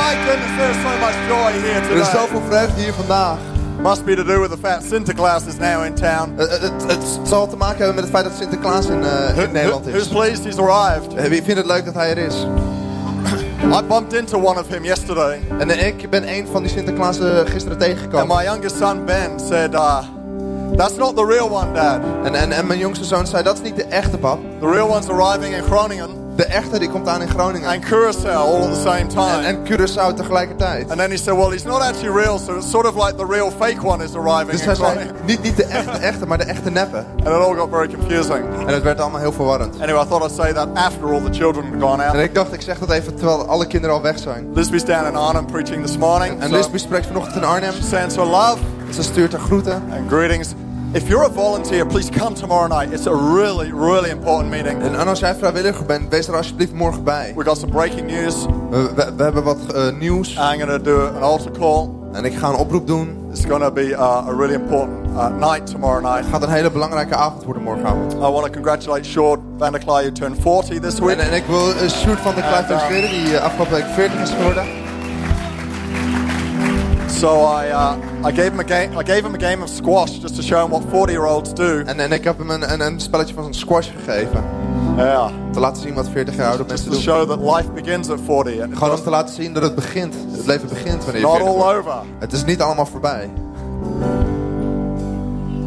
My goodness, there's so much joy here Er is today. zoveel vreugde hier vandaag. Must be to do with the fact Sinterklaas is now in town. Het, het, het zal te maken hebben met het feit dat Sinterklaas in, eh, in Nederland Who- who's is. pleased he's arrived? Eh, Wie vindt het leuk dat hij er is? I bumped into one of him yesterday, En eh, ik ben een van die Sinterklaas eh, gisteren and tegengekomen. my youngest son Ben said, uh, "That's not the real one, Dad. En, en, en mijn jongste zoon zei, dat is niet de echte pap. The real one's arriving in Groningen De echte die komt aan in Groningen. and Curacao all at the same En, time." en Curaçao tegelijkertijd. And then he said, "Well, he's not actually real, so it's sort of like the real fake one is arriving Dus hij zei, Groningen." niet, niet de echte echte, maar de echte neppe. And it all got very confusing. En het werd allemaal heel verwarrend. Anyway, I thought I'd say that after all the children had gone En out. ik dacht, ik zeg dat even terwijl alle kinderen al weg zijn. Lisby's down in Arnhem preaching this morning. En so Lisby spreekt vanochtend in Arnhem. sends her love Ze stuurt haar groeten. and greetings. If you're a volunteer, please come tomorrow night. It's a really, really important meeting. En als jij vrijwilliger bent, wees er alsjeblieft morgen bij. We got some breaking news. We, we, we hebben wat eh, nieuws. I'm going to do an altar call. En ik ga een oproep doen. It's going to be uh, a really important uh, night tomorrow night. Het gaat een hele belangrijke avond worden morgenavond. I want to congratulate Short van der Klaai, who turned 40 this week. En, en ik wil uh, Sjoerd van der Kluif En, uh, feliciteren, die eh, afgelopen week 40 is geworden. So I, uh, I gave him a game. I gave him a game of squash just to show him what 40-year-olds do. En, en ik heb hem een, een, een spelletje van squash gegeven. Yeah, Om te laten zien wat 40 jaar oude mensen to doen. show that life begins at 40. And Gewoon om te laten zien dat het begint. Het leven begint wanneer je not 40 all wordt. over. Het is niet allemaal voorbij.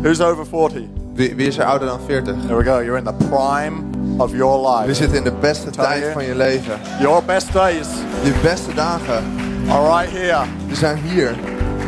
Who's over 40? Wie, wie is er ouder dan 40? There we go. You're in the prime of your We life. zitten in de beste tijd van je leven. Your best days Je beste dagen, are right here. die zijn hier.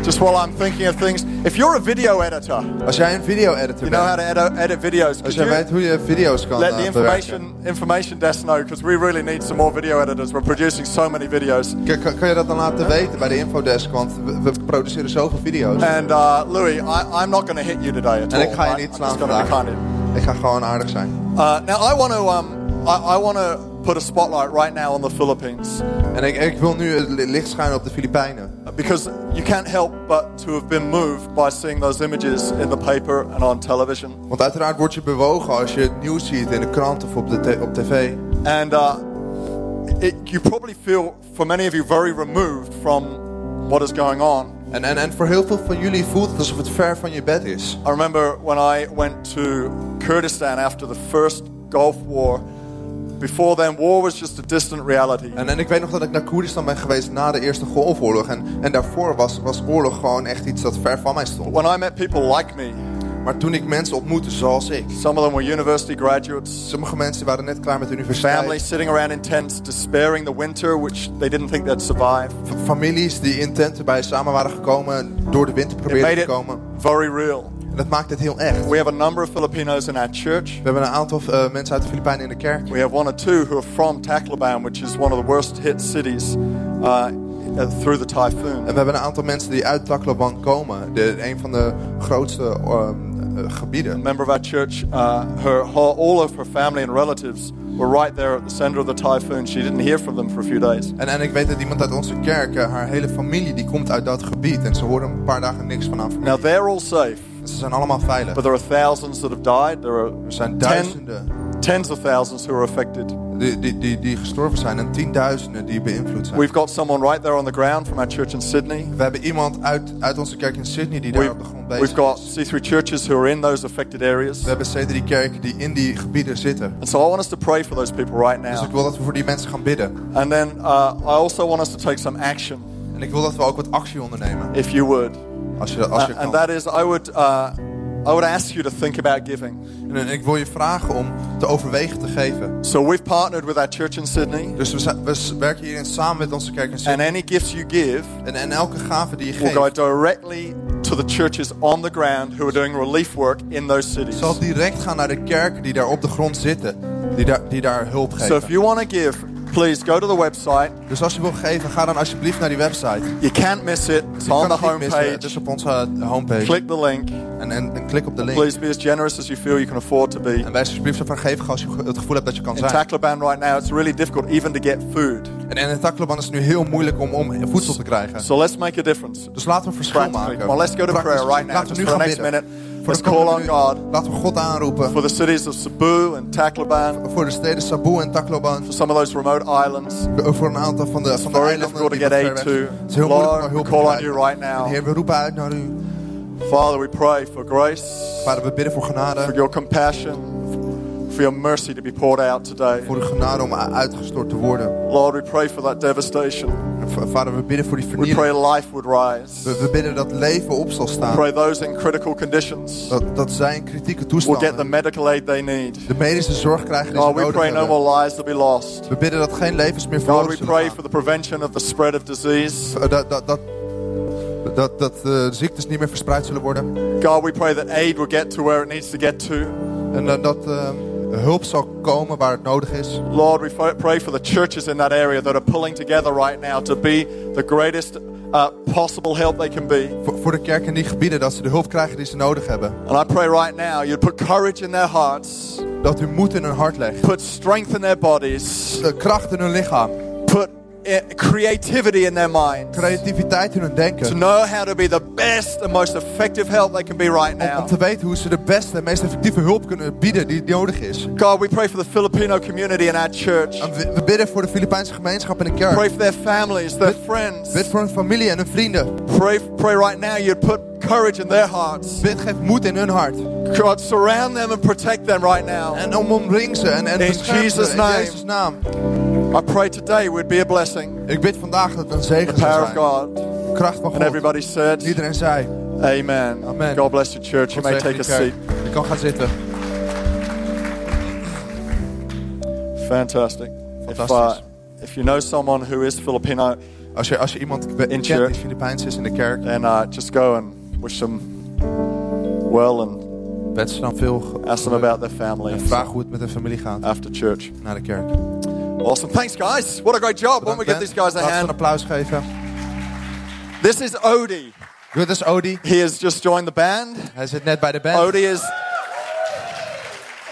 Just while I'm thinking of things. If you're a video editor, Als jij een video-editor you know how to edit, edit videos. Als jij weet hoe je video's kan let eh, the information information desk know? Because we really need some more video editors. We're producing so many videos. Kan, kan, je dat dan laten weten bij de infodesk? Want we, we produceren zoveel video's. And uh, Louis, I, I'm not going to hit you today at En all. ik ga je niet slaan just going to be vandaag. Ik ga gewoon aardig zijn. Uh, now I want to um, I, I want to put a spotlight right now on the Philippines En ik, ik wil nu het licht schijnen op de Filipijnen. because you can't help but to have been moved by seeing those images in the paper and on television. Want uiteraard word je bewogen als je het nieuws ziet in de krant of op, de op tv. And uh, it, you probably feel, for many of you, very removed from what is going on. En, en, en voor heel veel van jullie voelt het alsof het ver van je bed is. I remember when I went to Kurdistan after the first Gulf War. Before then, war was just a distant reality. En, en ik weet nog dat ik naar Koerdistan ben geweest na de Eerste Golfoorlog. En, en daarvoor was, was oorlog gewoon echt iets dat ver van mij stond. When I met people like me, Maar toen ik mensen ontmoette zoals ik. some of them were university graduates, Sommige mensen waren net klaar met de universiteit. families sitting around in tents, despairing the winter, which they didn't think they'd survive. Families die in tenten bij samen waren gekomen. Door de winter probeerden te komen. very real. En dat maakt het heel echt. We have a number of Filipinos in our church. We hebben een aantal eh, mensen uit de Filipijnen in de kerk. We have one or two who are from Tacloban, which is one of the worst hit cities uh, uh, through the typhoon. En we hebben een aantal mensen die uit Tacloban komen. De, een van de grootste eh, A gebieden. member of our church, uh, her, all of her family and relatives were right there at the center of the typhoon. She didn't hear from them for a few days. En, en ik weet dat iemand uit onze kerk, eh, haar hele familie, die komt uit dat gebied. En ze horen een paar dagen niks van haar familie. Now they're all safe, ze zijn allemaal veilig. but there are thousands that have died. There are Er zijn ten, duizenden tens of thousands who are affected. die, die, die, die gestorven zijn en tienduizenden die beïnvloed zijn. We've got someone right there on the ground from our church in Sydney. We hebben iemand uit, uit onze kerk in Sydney die daar op de grond bezig we've got is. C3 churches who are in those affected areas. We hebben C3 kerken die in die gebieden zitten. And so I want us to pray for those people right Dus now. ik wil dat we voor die mensen gaan bidden. And then uh, I also want us to take some action, En ik wil dat we ook wat actie ondernemen. if you would. Als je, als je Uh, and that is, I would, uh, I would ask you to think about giving. En ik wil je vragen om te overwegen te geven. So we've partnered with our church in Sydney, Dus we, we werken hierin samen met onze kerk in and Sydney. any gifts you give En, en elke gave die je will go geeft, directly to the churches on the ground who are doing relief work in those cities. zal direct gaan naar de kerken die daar op de grond zitten. Die daar, die daar hulp So if geven. you want to give, please go to the website. Dus als je wil geven, ga dan alsjeblieft naar die website. You can't miss it. It's Je on the missen. Het is homepage. op onze homepage. Click the link. En, en, en klik op de link. Please be as generous as you feel you can afford to be. En wees alsjeblieft zo vrijgevig als je het gevoel hebt dat je kan In zijn. Tacloban right now, it's really difficult even to get food. En, en in Tacloban is het nu heel moeilijk om, om voedsel te krijgen. So let's make a difference. Dus laten we verschil maken. On, let's go to prayer right now. Laten we nu gaan bidden. minute. Voor Let's call on God Laten we God aanroepen. for the cities of Cebu and Tacloban, Voor de steden Sabu en Tacloban. for some of those remote islands. Voor een aantal van de, van de eilanden. difficult to get aid to. Het is heel moeilijk om Lord, we hulp te call on you right now. Heer, we roepen uit naar u. Father, we pray for grace, Vader, we bidden voor for your compassion, for your mercy to be poured out today. Voor uw genade om uitgestort te worden. Lord, we pray for that devastation. Vader, we bidden voor die We vernieling. pray life would rise. We, we bidden dat leven op zal staan. Pray those in critical conditions Dat, dat zij in kritieke will get the toestanden medical aid they need. de medische zorg krijgen die ze God, we nodig pray no hebben. more lives will be lost. We bidden dat geen levens meer verloren we zullen pray gaan. for the prevention of the spread of disease. Eh, Dat, dat, dat, dat, dat eh, ziektes niet meer verspreid zullen worden. God, we pray that aid will get to where it needs to get to. En dat, dat eh, hulp zal komen waar het nodig is. Lord, we pray for the churches in that area that are pulling together right now to be the greatest uh, possible help they can be. Voor, voor de kerk in die gebieden, dat ze de hulp krijgen die ze nodig hebben. And I pray right now you'd put courage in their hearts, Dat u moed in hun hart legt. put strength in their bodies, De kracht in hun lichaam. put Eh, creativity in their minds Creativiteit in hun denken. to know how to be the best and most effective help they can be right now. om te weten hoe ze de beste en meest effectieve hulp kunnen bieden die nodig is. God, we pray for the Filipino community in our church. En we, we bidden voor de Filipijnse gemeenschap in de kerk. Pray for their families, their friends. Bid voor hun familie en hun vrienden. Pray, pray right now you'd put courage in their hearts. Bid, geef moed in hun hart. God, surround them and protect them right now. En om omring ze en, en In bescherm Jesus' ze in name. Jezus' naam. I pray today would be a blessing. Ik bid vandaag dat het een zegen The power of. God. Kracht van And God. everybody said, Iedereen zei. Amen. Amen. God bless your church. You God may zegen take a seat. Je kan gaan zitten. Fantastic. If, uh, if you know someone who is Filipino, Als je, als je iemand In kent church. die Filipijns is in de kerk, then uh, just go and wish them well and ze dan veel ask them about their family en and vraag hoe het met de familie gaat after church. naar de kerk. Awesome. Thanks, guys. What a great job. Why don't we give these guys a Laten we een hand? applaus geven. This is Odie. Dit is Odi. He has just joined the band. Hij zit net bij de band. Odie is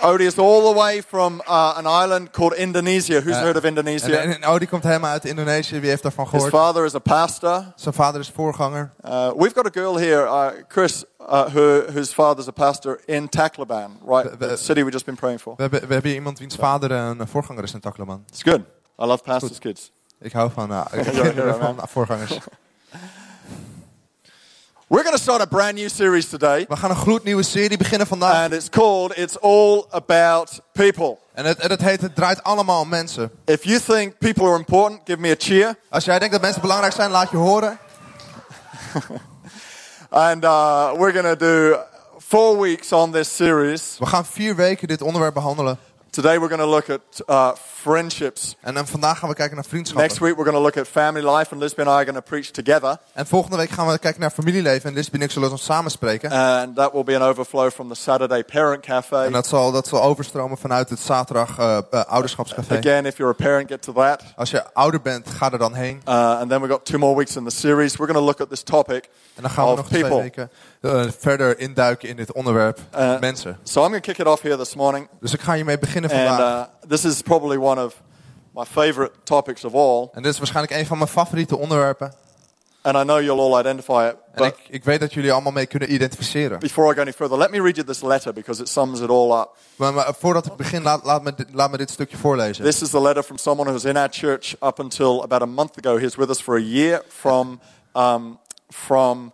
Odie is all the way from uh, an island called Indonesia. Who's heard of Indonesia? en, en Odi komt helemaal uit Indonesië. Wie heeft daarvan His father is a pastor. Zijn vader is voorganger. Uh, we've got a girl here, uh, Chris, uh, who, whose father's a pastor in Tacloban, right? The- the- The city we've just been praying for. We hebben, we hebben iemand wiens vader een voorganger is in Takloman. It's good. I love pastors' kids. Ik hou van, uh, ja, kinderen ja. van voorgangers. We're going to start a brand new series today, We gaan een gloednieuwe serie beginnen vandaag. and it's called It's All About People. En het, en het heet Het draait allemaal om mensen. If you think people are important, give me a cheer. Als jij denkt dat mensen belangrijk zijn, laat je horen. And uh, we're going to do four weeks on this series. We gaan vier weken dit onderwerp behandelen. Today we're going to look at uh, friendships. En dan vandaag gaan we kijken naar Next vriendschappen. week we're going to look at family life, and Lisbon and I are going to preach together. En volgende week gaan we kijken naar familieleven. En Lisbeth en ik zullen ons samen spreken. And that will be an overflow from the Saturday Parent Cafe. En dat zal, dat zal overstromen vanuit het zaterdag eh, eh, ouderschapscafé. Again, if you're a parent, get to that. Als je ouder bent, ga er dan heen. Uh, and then we've got two more weeks in the series. We're going to look at this topic En dan gaan we nog twee people. weken verder induiken in dit onderwerp. Uh, mensen. So I'm going to kick it off here this morning. Dus ik ga hiermee beginnen And vandaag. uh, this is probably one of my favorite topics of all. En dit is waarschijnlijk een van mijn favoriete onderwerpen. And I know you'll all identify it. En ik, ik weet dat jullie allemaal mee kunnen identificeren. before I go any further, let me read you this letter because it sums it all up. Maar, maar voordat ik begin, laat, laat, me, dit- laat me dit stukje voorlezen. This is the letter from someone who was in our church up until about a month ago. He was with us for a year from, um, from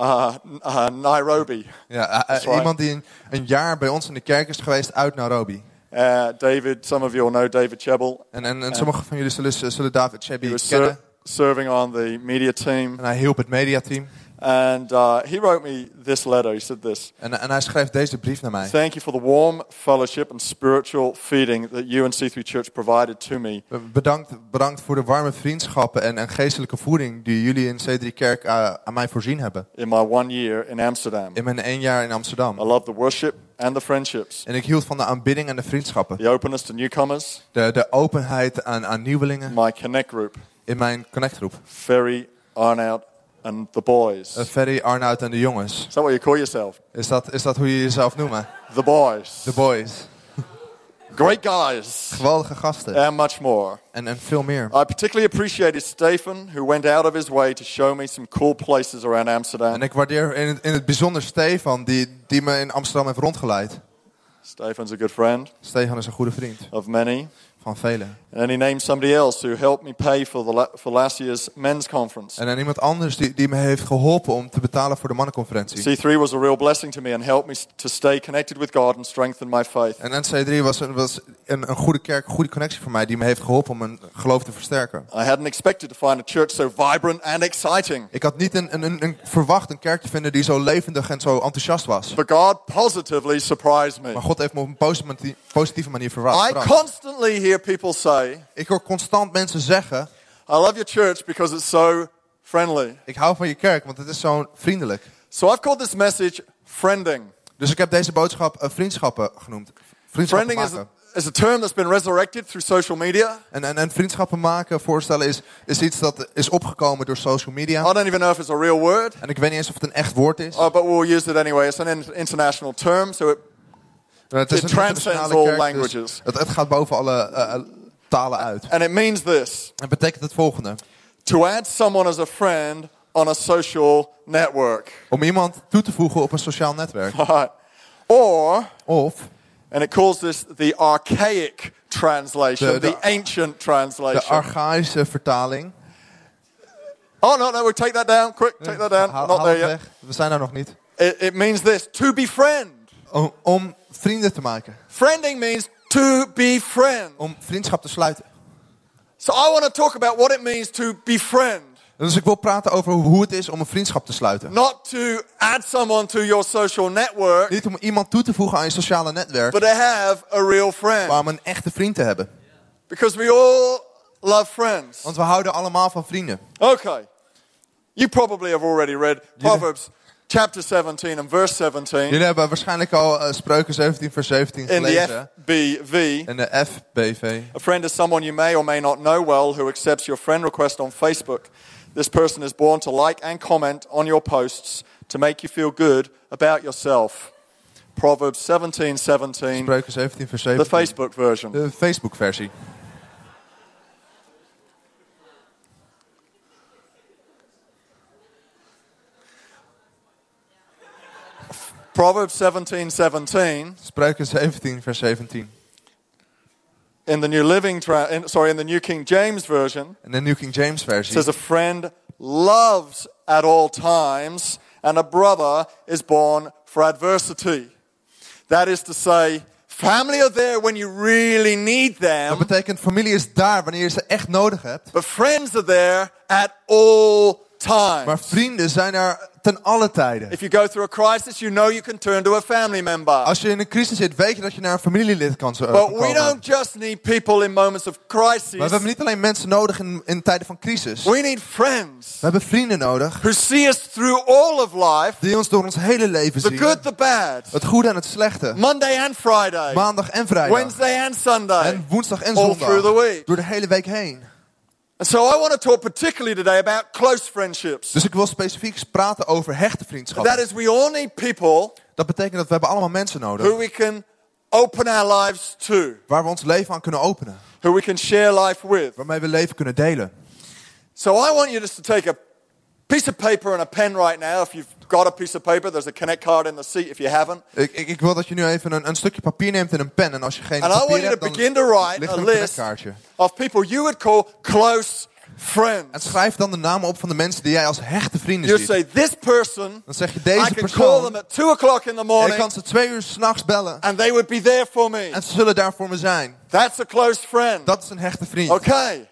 uh, uh, Nairobi. Ja, eh, eh, right. Iemand die een, een jaar bij ons in de kerk is geweest uit Nairobi. Uh, David, some of you will know David Chebel. En, en, en sommigen van jullie zullen, zullen David was kennen. ser- serving on the media team. En hij hielp het mediateam. And uh, he wrote me this letter. He said this En, en hij schreef deze brief naar mij. Thank you for the warm fellowship and spiritual feeding that you and C3 Church provided to me. Bedankt, bedankt voor de warme vriendschappen en, en geestelijke voeding die jullie in C3 Kerk eh, aan mij voorzien hebben. in my one year in Amsterdam. In mijn één jaar in I Amsterdam. love the worship and the friendships, En ik hield van de aanbidding en de vriendschappen. the openness to newcomers, De, de openheid aan, aan nieuwelingen my connect group, in mijn connectgroep. Ferry, Arnoud, and the boys. Uh, Is Ferry, Arnoud en de jongens. that what you call yourself? Is dat, is dat hoe je jezelf noemt? The boys. De boys. great guys, Geweldige gasten. and much more. En, en veel meer. I particularly appreciated Stephen, who went out of his way to show me some cool places around Amsterdam. En ik waardeer in het, in het bijzonder Stefan, die, die me in Amsterdam heeft rondgeleid. Stephen's a good friend Stefan is een goede vriend of many. Van velen. And he named somebody else who helped me pay for, the for last year's men's conference. En dan iemand anders die, die me heeft geholpen om te betalen voor de mannenconferentie. C3 was a real blessing to me and helped me to stay connected with God and strengthen my faith. En NC3 was, een, was een, een goede kerk, een goede connectie voor mij, die me heeft geholpen om mijn geloof te versterken. I hadn't expected to find a church so vibrant and exciting. Ik had niet een, een, een, een verwacht een kerk te vinden die zo levendig en zo enthousiast was. But God positively surprised me. Maar God heeft me op een positieve manier, positieve manier verrast. I constantly hear people say, Ik hoor constant mensen zeggen, I love your church because it's so friendly. ik hou van je kerk, want het is zo vriendelijk. So I've called this message friending. Dus ik heb deze boodschap eh, vriendschappen genoemd. Vriendschappen Friending is a, is a term that's been resurrected through social media. En, en, en vriendschappen maken, voorstellen, is, is iets dat is opgekomen door social media. I don't even know if it's a real word, En ik weet niet eens of het een echt woord is. uh, but we'll use it anyway. It's an in- international term, so it, het is it transcends all kerk, dus languages. het, het gaat boven alle eh, eh, talen uit. and it means this Het betekent het volgende. to add someone as a friend on a social network. Om iemand toe te voegen op een sociaal netwerk. Or, Of, and it calls this the archaic translation, The- the, the- ancient de translation. archaïsche vertaling. oh, no, no, we take that down. Quick, take that down. Haal- Not haal there het yet. We zijn daar nog niet. It, it means this to befriend. Om, om vrienden te maken. Friending means to befriend. Om vriendschap te sluiten. So I want to talk about what it means to befriend. Dus ik wil praten over hoe het is om een vriendschap te sluiten. Not to add someone to your social network, Niet om iemand toe te voegen aan je sociale netwerk, but to have a real friend. maar om een echte vriend te hebben. Because we all love friends. Want we houden allemaal van vrienden. Okay. You probably have already read Proverbs chapter 17 and verse 17 Jullie hebben waarschijnlijk al eh, Spreuken 17 vers 17 in the gelezen. FBV. In de FBV. A friend is someone you may or may not know well who accepts your friend request on Facebook. This person is born to like and comment on your posts to make you feel good about yourself. Proverbs 17 17, Spreuken 17 vers the Facebook version. De Facebook versie. Proverbs 17 17 Spreuken 17 vers 17. in the New Living, tra- in, sorry, in the New King James version In de New King James versie. says a friend loves at all times and a brother is born for adversity. That is to say, family are there when you really need Dat them, betekent familie is daar wanneer je ze echt nodig hebt. but friends are there at all Maar times. vrienden zijn er ten alle tijden. If you go through a crisis, you know you can turn to a family member. Als je in een crisis zit, weet je dat je naar een familielid kan zo- But kan we komen. don't just need people in moments of Maar we crisis. hebben niet alleen mensen nodig in, in tijden van crisis. We need friends We hebben vrienden nodig who see us through all of life, die ons door ons hele leven the zien. good, the bad, Het goede en het slechte. Monday and Friday, Maandag en vrijdag. Wednesday and Sunday. En woensdag en all through the zondag. week. Door de hele week heen. And so I want to talk particularly today about close friendships. Dus ik wil specifiek praten over hechte vriendschappen. That is, we all need people Dat betekent dat we hebben allemaal mensen nodig. who we can open our lives to, Waar we ons leven aan kunnen openen. who we can share life with. Waarmee we leven kunnen delen. So I want you just to take a piece of paper and a pen right now. If you've got a piece of paper, there's a connect card in the seat if you haven't. Ik, ik, ik wil dat je nu even een, een stukje papier neemt en een pen. En als je geen And I want papier you hebt, to dan begin to write ligt a er een list connectkaartje. of people you would call close En friends. schrijf dan de namen op van de mensen die jij als hechte vrienden You ziet. say, this person, Dan zeg je I deze can call persoon. them at 2 o'clock in the En ik morning kan ze twee uur s'nachts bellen. and they would be there for me. En ze zullen daar voor me zijn. That's a close friend. Dat is een hechte vriend. Oké. Okay.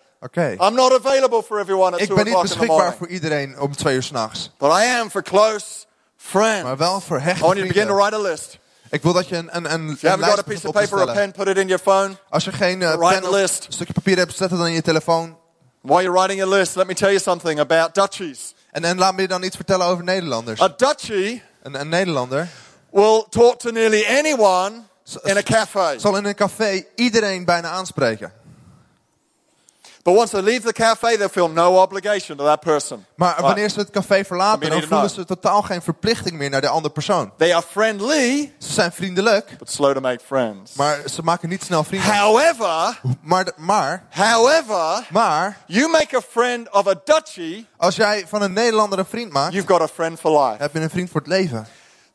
I'm not available for everyone at Ik 2 ben niet o'clock in the beschikbaar morning. voor iedereen om twee uur s'nachts. But I am for close friends. Maar wel voor I hechte want you to begin to vrienden. write a list. Ik wil dat je een, een, een, een lijst begint op te stellen. pen, put it in your phone. Als je geen Write pen of een stukje papier hebt, zet het dan in je telefoon. While you're writing your list, let me tell you something about Dutchies. En, en laat me je dan iets vertellen over Nederlanders. A Dutchie Een, een Nederlander will talk to nearly anyone in a cafe. zal in een café iedereen bijna aanspreken. But once they leave the cafe, they feel no obligation to that person. Maar wanneer ze het café verlaten, dan voelen ze totaal geen verplichting meer naar de andere persoon. They are friendly, Ze zijn vriendelijk, but slow to make friends. maar ze maken niet snel vrienden. However, Maar, maar, however, maar, you make a friend of a Dutchie, als jij van een Nederlander een vriend maakt, you've got a friend for life. heb je een vriend voor het leven.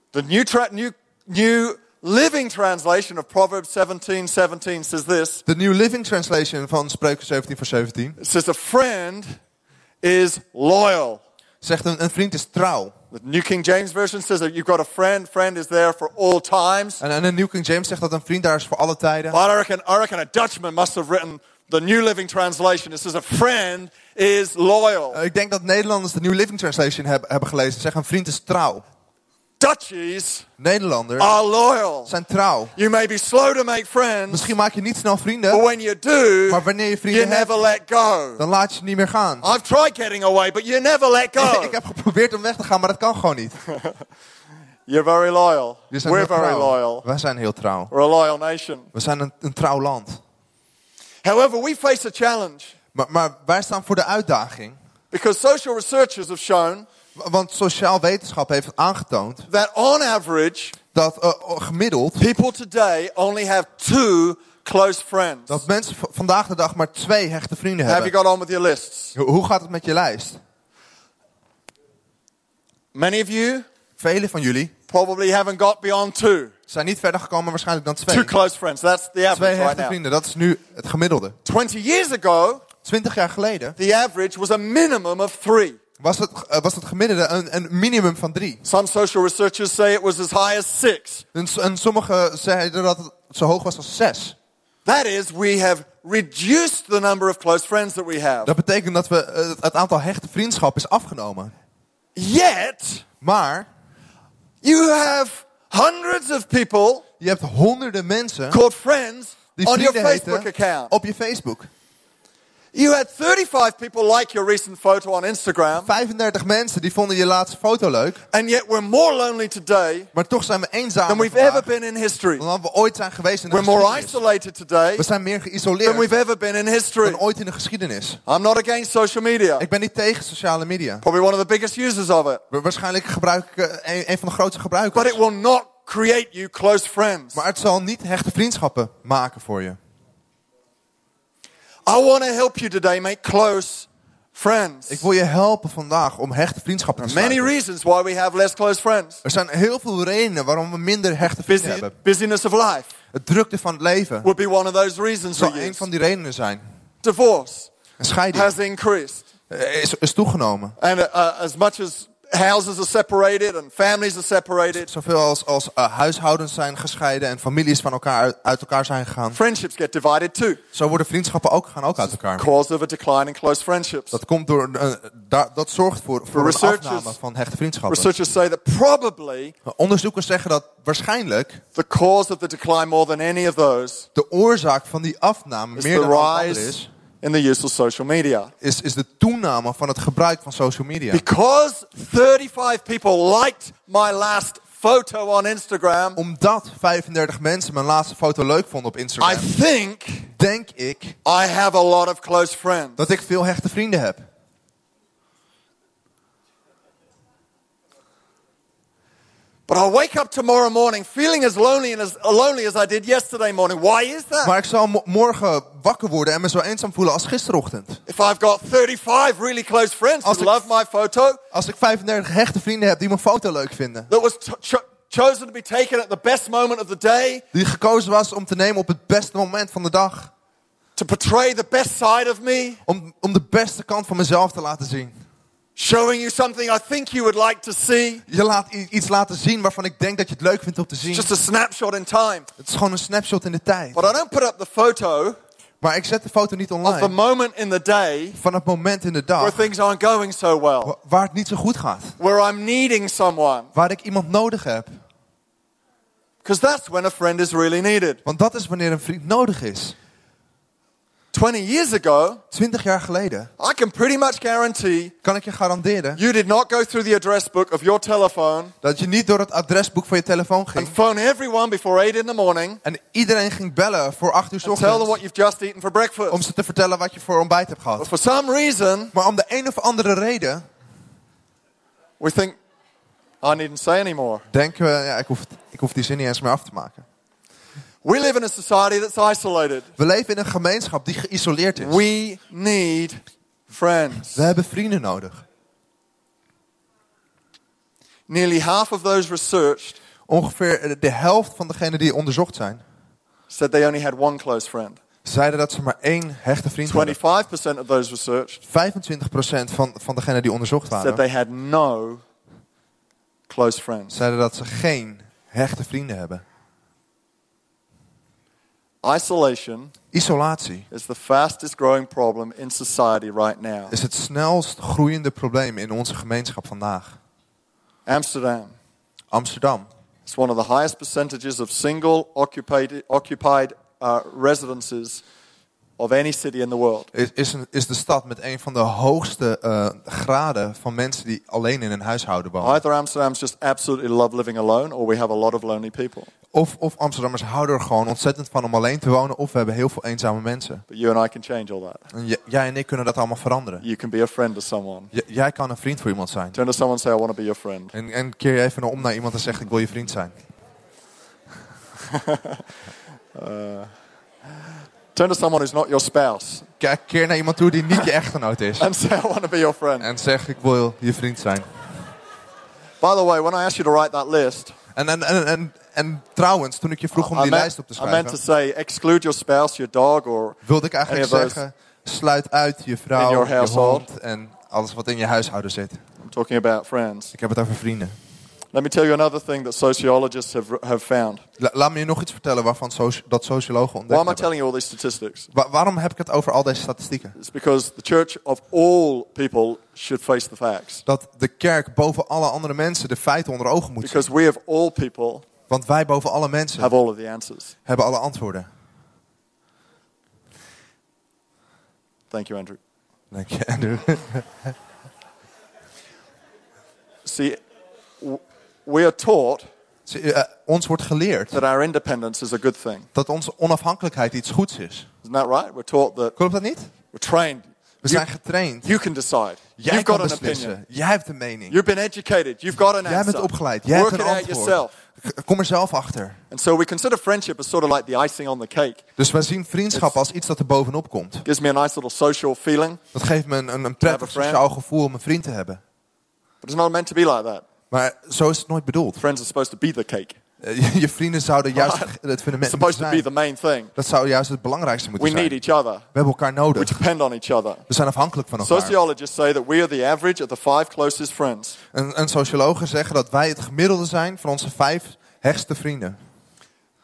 The new, tra- new, new Living Translation of Proverbs 17 17 says this De New Living Translation van Spreuken 17 voor 17 It says, A friend is loyal. zegt een, een vriend is trouw. The New King James Version says that you've got a friend, friend is there for all times. En, en de New King James zegt dat een vriend daar is voor alle tijden. But I reckon, I reckon a Dutchman must have written the New Living Translation. It says, A friend is loyal. Eh, Ik denk dat Nederlanders de New Living Translation hebben, hebben gelezen. Ze zeggen een vriend is trouw. Dutchies Nederlanders are loyal. zijn trouw. You may be slow to make friends, Misschien maak je niet snel but vrienden, when you do, maar wanneer je you vrienden hebt, never let go. dan laat je ze niet meer gaan. I've tried getting away, but you never let go. Ik heb geprobeerd om weg te gaan, maar dat kan gewoon niet. You're very loyal. We're heel very trouw. loyal. Wij zijn heel trouw. We're a loyal nation. We zijn een, een trouw land. However, we face a challenge Maar, maar wij staan voor de uitdaging. because social researchers have shown Want sociaal wetenschap heeft aangetoond that on average, dat eh, gemiddeld people today only have two close friends. dat mensen vandaag de dag maar twee hechte vrienden Have you hebben. got on with your lists? Ho- Hoe gaat het met je lijst? Many of you Velen van jullie probably haven't got beyond two. zijn niet verder gekomen waarschijnlijk dan Two twee. close friends. That's the Twee average right hechte now. vrienden, dat is nu het gemiddelde. 20 years ago, Twintig jaar geleden the average was a minimum of three. Was het, eh, was het gemiddelde een, een minimum van drie. Some social researchers say it was as high as six. En, en sommigen zeiden dat het zo hoog was als zes. That is, we have reduced the number of close friends that we have. Dat betekent dat we, eh, het aantal hechte vriendschappen is afgenomen. Yet, Maar you have hundreds of people je hebt honderden mensen called friends die on your Facebook account. op je Facebook. You had 35 people like your recent photo on Instagram, 35 mensen die vonden je laatste foto leuk. and yet we're more lonely today Maar toch zijn we than eenzamer we've vandaag ever been in history. dan we ooit zijn geweest in de We're more isolated today We zijn meer than geïsoleerd we've ever been in history. dan ooit in de geschiedenis. I'm not against social media. Ik ben niet tegen sociale media. Probably one of the biggest users of it. Wa- Waarschijnlijk gebruik ik eh, een, een van de grootste But it gebruikers. will not create you close friends. Maar het zal niet hechte vriendschappen maken voor je. I want to help you today make close friends. Ik wil je helpen vandaag om hechte vriendschappen te Many sluiten. reasons why we have less close friends. Er zijn heel veel redenen waarom we minder hechte vrienden Busy, hebben. busyness of life Het drukte van het leven would be one of those reasons we een van die redenen zijn. Divorce Een scheiding has increased. is, is toegenomen. And uh, as much as houses are separated and families are separated, Zoveel als, als eh, huishoudens zijn gescheiden en families van elkaar uit, elkaar zijn gegaan. friendships get divided too. Zo worden vriendschappen ook, gaan ook uit elkaar. Cause of a decline in close friendships. Dat, komt door, eh, da- dat zorgt voor, voor een afname van hechte vriendschappen. Researchers say that probably Onderzoekers zeggen dat waarschijnlijk the cause of the decline more than any of those de oorzaak van die afname meer dan andere rise is, in the use of social media. is, is de toename van het gebruik van social media. Because 35 people liked my last photo on Instagram, Omdat 35 mensen mijn laatste foto leuk vonden op I Instagram, think denk ik I have a lot of close friends. dat ik veel hechte vrienden heb. But I'll wake up tomorrow morning feeling as lonely and as lonely as I did yesterday morning. Why is that? Maar ik zal mo- morgen wakker worden en me zo eenzaam voelen als gisterochtend. If I've got 35 really close friends who Als ik- love my photo, Als ik 35 hechte vrienden heb die mijn foto leuk vinden. that was chosen to be taken at the best moment of the day, Die gekozen was om te nemen op het beste moment van de dag. to portray the best side of me, Om, om de beste kant van mezelf te laten zien. Showing you something I think you would like to see. Je laat iets laten zien waarvan ik denk dat je het leuk vindt om te zien. Just a snapshot in time. Het is gewoon een snapshot in de tijd. But I don't put up the photo Maar ik zet de foto niet of the online moment in the day van het moment in de where dag things aren't going so well, wa- waar het niet zo goed gaat. where I'm needing someone. Waar ik iemand nodig heb. Because that's when a friend is really needed. Want dat is wanneer een vriend nodig is. 20 years ago, 20 jaar geleden, I can pretty much guarantee kan ik je garanderen you did not go through the address book of your telephone dat je niet door het adresboek van je telefoon and ging phone everyone before 8 in the morning en iedereen ging bellen voor 8 uur 's and tell them what ochtends you've just eaten for breakfast. om ze te vertellen wat je voor ontbijt hebt But gehad. for some reason, Maar om de een of andere reden we think, I needn't say anymore. denken we, ja, ik, hoef, ik hoef die zin niet eens meer af te maken. We live in a society that's isolated. We leven in een gemeenschap die geïsoleerd is. We need friends. We hebben vrienden nodig. Nearly half of those researched Ongeveer de helft van degenen die onderzocht zijn, said they only had one close friend. zeiden dat ze maar één hechte vriend hadden. 25% of those researched 25% van, van degenen die onderzocht said waren, they had no close friends. zeiden dat ze geen hechte vrienden hebben. Isolation Isolatie is the fastest growing problem in society right now. is het snelst groeiende probleem in onze gemeenschap vandaag. Amsterdam Amsterdam is one of the highest percentages of single occupied, occupied uh, residences of any city in the world. is, is, een, is de stad met een van de hoogste eh, graden van mensen die alleen in een huishouden wonen. Either Amsterdam's just absolutely love living alone, or we have a lot of lonely people. Of, of Amsterdammers houden er gewoon ontzettend van om alleen te wonen, of we hebben heel veel eenzame mensen. But you and I can change all that. En jij en ik kunnen dat allemaal veranderen. You can be a friend to someone. J- jij kan een vriend voor iemand zijn. Turn to someone and say, I want to be your friend. En, en keer je even om naar iemand en zegt ik wil je vriend zijn. Turn to someone who's not your spouse Kijk, keer naar iemand toe die niet je echtgenoot is. and say, I want to be your friend. En zeg ik wil je vriend zijn. By the way, when I asked you to write that list, En, en, en, en, en trouwens, toen ik je vroeg om I die meant, lijst op te I meant to schrijven, say, exclude your spouse, your dog, or wilde ik eigenlijk zeggen, sluit uit je vrouw, je hond en alles wat in je huishouden zit. I'm talking about friends. Ik heb het over vrienden. Let me tell you another thing that sociologists have, have found. La- laat me je nog iets vertellen waarvan soci- dat sociologen Why ontdekt am I telling you all these statistics? Wa- waarom heb ik het over al deze statistieken? It's because the church of all people should face the facts. Dat de kerk boven alle andere mensen de feiten onder ogen moet zien. Because we of all people Want wij boven alle mensen have all of the answers. hebben alle antwoorden. Thank you, Andrew. Dank je, Andrew. See, we are taught je, eh, ons wordt geleerd that our independence is a good thing. dat onze onafhankelijkheid iets goeds is. Isn't that right? We're taught that Klopt dat niet? we're trained. We zijn getraind. you can decide. Jij You've kan got an beslissen. opinion. Jij hebt een mening. You've been educated. You've got an Jij bent opgeleid. Jij Work hebt een antwoord. Kom er zelf achter. And so we consider friendship as sort of like the icing on the cake. Dus wij zien vriendschap als iets dat er bovenop komt. Gives me a nice little social feeling. Dat geeft me een, een, prettig sociaal gevoel om een vriend te hebben. But it's not meant to be like that. Maar zo is het nooit bedoeld. Friends are supposed to be the cake. Eh, Je, vrienden zouden juist het fundament supposed moeten to be zijn. the main thing. Dat zou juist het belangrijkste moeten We zijn. need each other. We hebben elkaar We nodig. depend on each other. We zijn afhankelijk van elkaar. Sociologists say that we are the average of the five closest friends. En, en sociologen zeggen dat wij het gemiddelde zijn van onze vijf hechtste vrienden.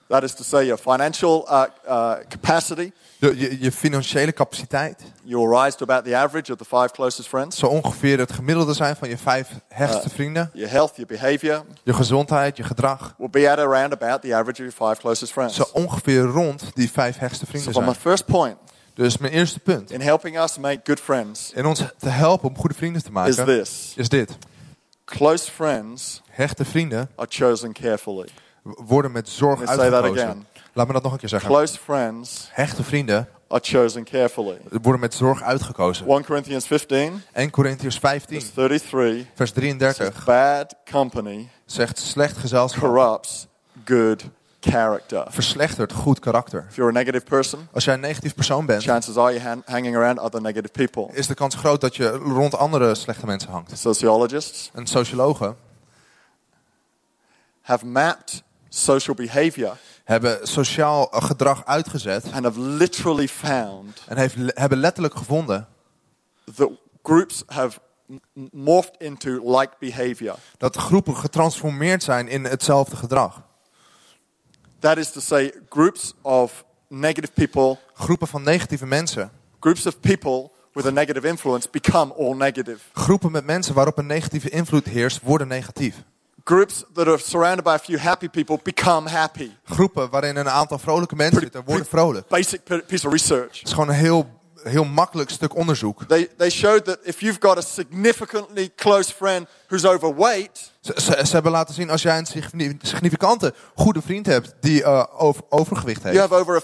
That is to say, your financial uh, uh, capacity, Je, je, je financiële capaciteit. you will rise to about the average of the five closest friends. Zo ongeveer het gemiddelde zijn van je vijf hechtste Uh, vrienden. Your health, your behavior Je gezondheid, je gedrag. will be at around about the average of your five closest friends. Zo ongeveer rond die vijf hechtste So, vrienden for my zijn. first point Dus mijn eerste punt. in helping us make good friends In ons te helpen om goede vrienden te is maken. this Is dit. close friends Hechte vrienden are chosen carefully. Worden met zorg uitgekozen. Laat me dat nog een keer zeggen. Close friends Hechte vrienden are chosen carefully. worden met zorg uitgekozen. 1 Corinthians 15, 1 Corinthiërs 15, verse 33 vers says, 33 Bad company zegt slecht gezelschap corrupts good character. verslechtert goed karakter. If you're a negative person, Als jij een negatief persoon bent, chances are han- hanging around other negative people. is de kans groot dat je rond andere slechte mensen hangt. Sociologists En sociologen have mapped social behavior hebben sociaal gedrag uitgezet and have literally found en heeft, hebben letterlijk gevonden that groups have morphed into like behavior. dat groepen getransformeerd zijn in hetzelfde gedrag. That is to say, groups of negative people, Groepen van negatieve mensen, groups of people with a negative influence become all negative. groepen met mensen waarop een negatieve invloed heerst, worden negatief. Groups that are surrounded by a few happy people become happy. Groepen waarin een aantal vrolijke mensen zitten, worden vrolijk. Basic piece of research. Het is gewoon een heel, heel makkelijk stuk onderzoek. They, they showed that if you've got a significantly close friend who's overweight, Ze, ze, ze hebben laten zien als jij een signi- significante goede vriend hebt die eh, over, overgewicht you heeft. have over a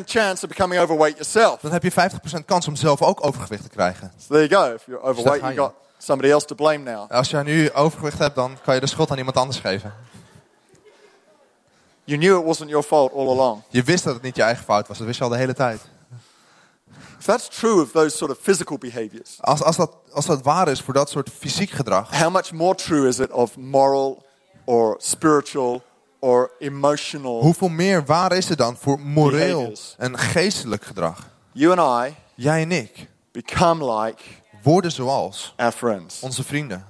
50% chance of becoming overweight yourself. Dan heb je 50% kans om zelf ook overgewicht te krijgen. So there you go. If you're overweight, ga you've je. got somebody else to blame now. Als jij nu overgewicht hebt, dan kan je de schuld aan iemand anders geven. You knew it wasn't your fault all along. Je wist dat het niet je eigen fout was, dat wist je al de hele tijd. If that's true of those sort of physical behaviors, Als, als, dat, als dat waar is voor dat soort fysiek gedrag, how much more true is it of moral or spiritual or emotional? hoeveel meer waar is er dan voor moreel Behaviors. en geestelijk gedrag? You and I Jij en ik become like worden zoals our friends. onze vrienden.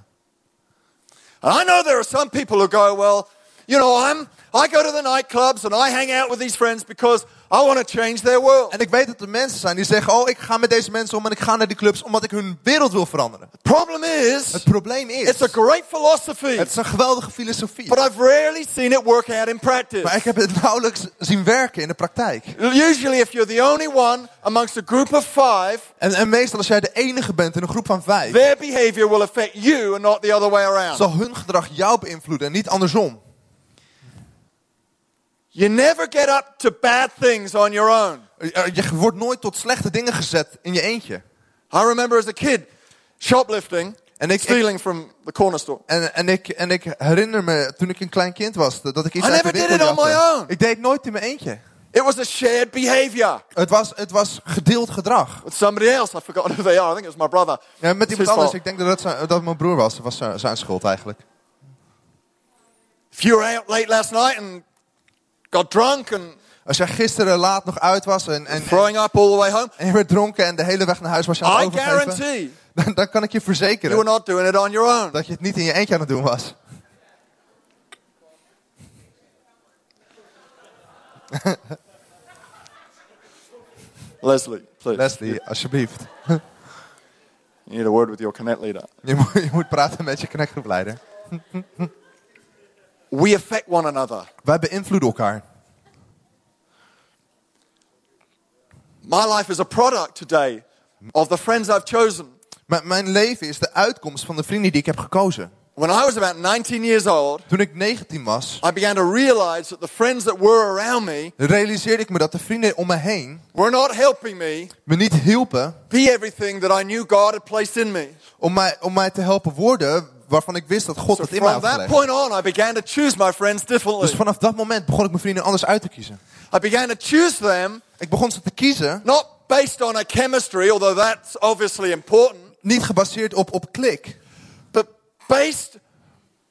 And I know there are some people who go, well, you know, I'm, I go to the nightclubs and I hang out with these friends because I want to change their world. En ik weet dat er mensen zijn die zeggen, oh ik ga met deze mensen om en ik ga naar die clubs omdat ik hun wereld wil veranderen. Problem is, Het probleem is, it's a great philosophy, het is een geweldige filosofie. but I've rarely seen it work out in practice. Maar ik heb het nauwelijks zien werken in de praktijk. Usually, if you're the only one amongst a group of five, En, en meestal als jij de enige bent in een groep van vijf, their behavior will affect you and not the other way around. zal hun gedrag jou beïnvloeden en niet andersom. You never get up to bad things on your own. Eh, Je wordt nooit tot slechte dingen gezet in je eentje. I remember as a kid shoplifting, En ik, stealing from the corner store. en, en, ik, en ik herinner me toen ik een klein kind was dat ik iets I uit de never did it on my own. Ik deed nooit in mijn eentje. It was a shared behavior Het was, het was gedeeld gedrag. with somebody else. I forgot who they are. I think it was my brother. Ja, met iemand anders. fault. Ik denk dat het, zijn, dat mijn broer was. Dat was zijn, zijn schuld eigenlijk. If you were out late last night and got drunk and Als jij gisteren laat nog uit was en, en, en, throwing up all the way home, je werd dronken en de hele weg naar huis was je aan het overgeven, guarantee dan, dan kan ik je you were verzekeren not doing it on your own. dat je het niet in je eentje aan het doen was. Leslie, please. Leslie, alsjeblieft. You need a word with your connect leader. Je moet, je moet praten met je connectgroepleider. We affect one another. Wij beïnvloeden elkaar. My life is a product today of the friends I've chosen. Maar mijn leven is de uitkomst van de vrienden die ik heb gekozen. When I was about 19 years old, Toen ik 19 was, I began to realize that the friends that were around me realiseerde ik me dat de vrienden om me heen were not helping me me niet hielpen be everything that I knew God had placed in me. om mij, om mij te helpen worden waarvan ik wist dat God So het in mij had gelegd. point on, I began to choose my friends differently. Dus vanaf dat moment begon ik mijn vrienden anders uit te kiezen. I began to choose them Ik begon ze te kiezen, not based on a chemistry, although that's obviously important, niet gebaseerd op, op klik, but based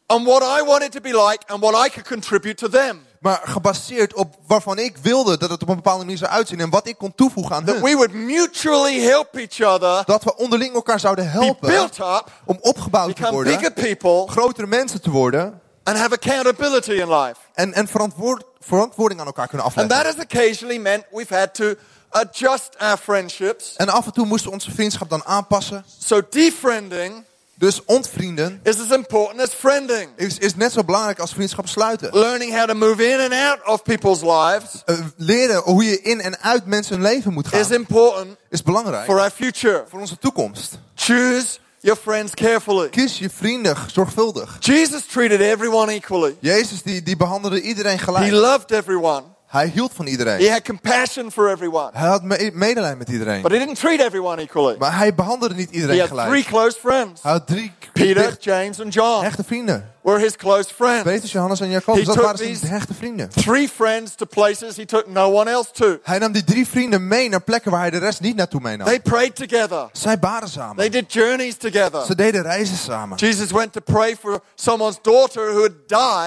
on what I wanted to be like and what I could contribute to them. Maar gebaseerd op waarvan ik wilde dat het op een bepaalde manier zou uitzien en wat ik kon toevoegen aan hun. we would mutually help each other Dat we onderling elkaar zouden be helpen built up, om opgebouwd te become bigger worden, people, grotere mensen te worden and have accountability in life. en, en verantwoord, verantwoording aan elkaar kunnen And afleggen. that has occasionally meant we've had to adjust our friendships. En af en toe moesten we onze vriendschap dan aanpassen. So defriending Dus ontvrienden is as important as friending. is, is net zo belangrijk als vriendschap sluiten. Learning how to move in and out of people's lives Eh, leren hoe je in en uit mensen hun leven moet is gaan important is belangrijk for our future. voor onze toekomst. Choose your friends carefully. Kies je vrienden zorgvuldig. Jesus treated everyone equally. Jezus die, die behandelde iedereen He gelijk. loved everyone. Hij hield van He iedereen. had compassion for everyone. Hij had me- medelijden met iedereen. But he didn't treat everyone equally. Maar hij behandelde niet He iedereen had three gelijk. close friends. Hij had drie Peter, James, and John hechte vrienden. were his close friends. Petrus, Johannes en Jacobus. He Dat waren zijn hechte vrienden. Three friends to places he took no one else to. Hij nam die drie vrienden mee naar plekken waar hij de rest niet naartoe meenam. They prayed together. Zij baden samen. They did journeys together. Ze deden reizen samen. Jesus went to pray for someone's daughter who had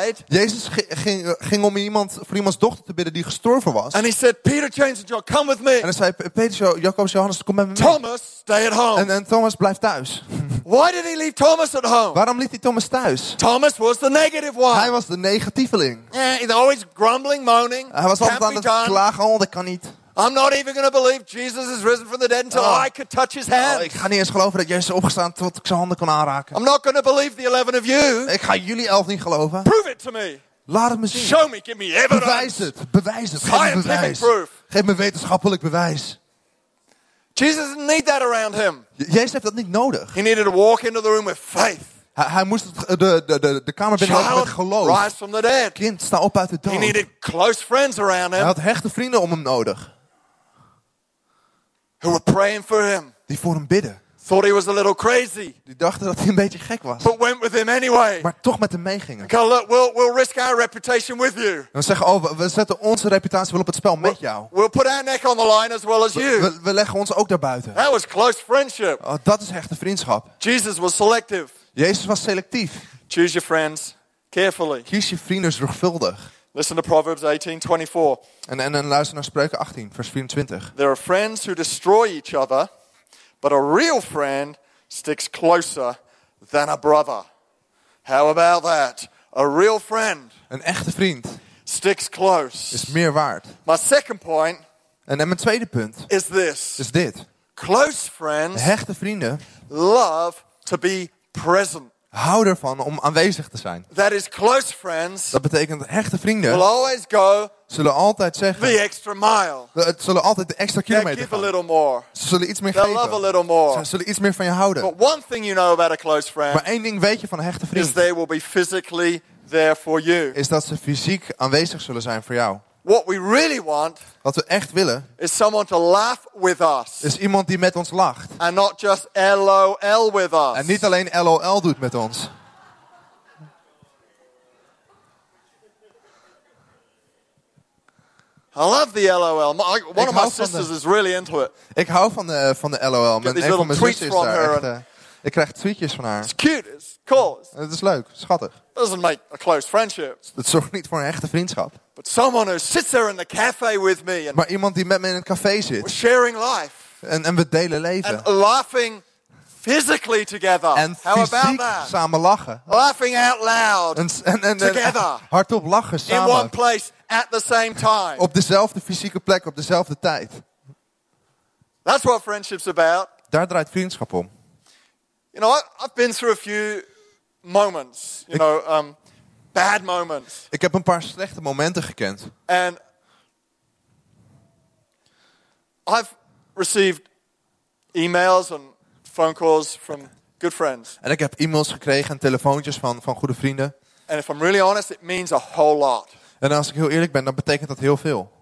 died. Jezus ging, ging om iemand, voor iemands dochter te bidden die gestorven was. And he said, Peter, James, and John, come with En me. dan zei P- Petrus, Jo- Jacobus, Johannes, kom met me mee. Thomas, stay at home. En, en Thomas blijft thuis. Why did he leave Thomas at home? Waarom liet hij Thomas thuis? Thomas was the negative Hij one. was de negatieveling. Yeah, he's always grumbling, moaning. Hij was altijd aan het done. klagen, oh dat kan niet. I'm not even going to believe Jesus is risen from the dead until Oh. I could touch his Oh, hand. ik ga niet eens geloven dat Jezus is opgestaan tot ik zijn handen kon aanraken. I'm not going to believe the 11 of you. Ik ga jullie elf niet geloven. Prove it to me. Laat het me zien. Show me. Give me Bewijs evidence. het. Bewijs het. Geef me bewijs. proof. Geef me wetenschappelijk bewijs. Jesus didn't need that around him. Je- Jezus heeft dat niet nodig. He needed to walk into the room with faith. Hij, hij moest het, de, de, de, de kamer binnenlopen met geloof. rise from the dead. Kind, sta op uit de He dood. needed close friends around Hij him had hechte vrienden om hem nodig. who were praying for him. Die voor hem bidden. Thought he was a little crazy, Die dachten dat hij een beetje gek was. but went with him anyway. Maar toch met hem meegingen. Okay, look, we'll, we'll risk our reputation with you. En zeggen, oh, we- we zetten onze reputatie wel op het spel met jou. We'll put our neck on the line as well as you. We, we leggen ons ook daarbuiten. That was close friendship. Oh, dat is hechte vriendschap. Jesus was selective. Jezus was selectief. Choose your friends carefully. Kies je vrienden zorgvuldig. Listen to Proverbs 18:24. En, en, en luister naar Spreuken 18, vers 24. There are friends who destroy each other, but a real friend sticks closer than a brother. How about that? A real friend Een echte vriend sticks close. is meer waard. My second point En, en mijn tweede punt is this. is dit. Close friends Hechte vrienden love to be present. Houden ervan om aanwezig te zijn. That is, close friends Dat betekent hechte will vrienden always go zullen altijd zeggen, the extra mile. het zullen altijd de extra kilometer give a gaan. little more. Ze zullen iets meer They'll love a geven. little more. Ze zullen iets meer van je houden. But one thing you know about a close Maar friend één ding weet je van een hechte is vriend. they will be physically there for you. Is dat ze fysiek aanwezig zullen zijn voor jou. What we really want Wat we echt willen, is someone to laugh with us is iemand die met ons lacht. and not just LOL with us. En niet alleen LOL doet met ons. I love the LOL. My, one Ik of my hou van sisters de- is really into it. Ik hou van de, van de LOL. Mijn, these een van little mijn tweets zussen is from daar her echt... eh, ik krijg tweetjes van haar. It's cute. It's cool. Het is leuk, schattig. doesn't make a close friendship. Het zorgt niet voor een echte vriendschap. But someone who sits there in the cafe with me and Maar iemand die met me in het café we're zit. sharing life En, en we delen leven. and laughing physically together. En How about that? samen lachen. Laughing out loud En, en, Together. hardop lachen in one samen. place at the same time. Op dezelfde fysieke plek, op dezelfde tijd. That's what friendship's about. Daar draait vriendschap om. You know, I- I've been through a few moments, you Ik- know, um, bad moments. Ik heb een paar slechte momenten gekend. And I've received emails and phone calls from good friends. En ik heb e-mails gekregen en telefoontjes van, van goede vrienden. And if I'm really honest, it means a whole lot En als ik heel eerlijk ben, dan betekent dat heel veel.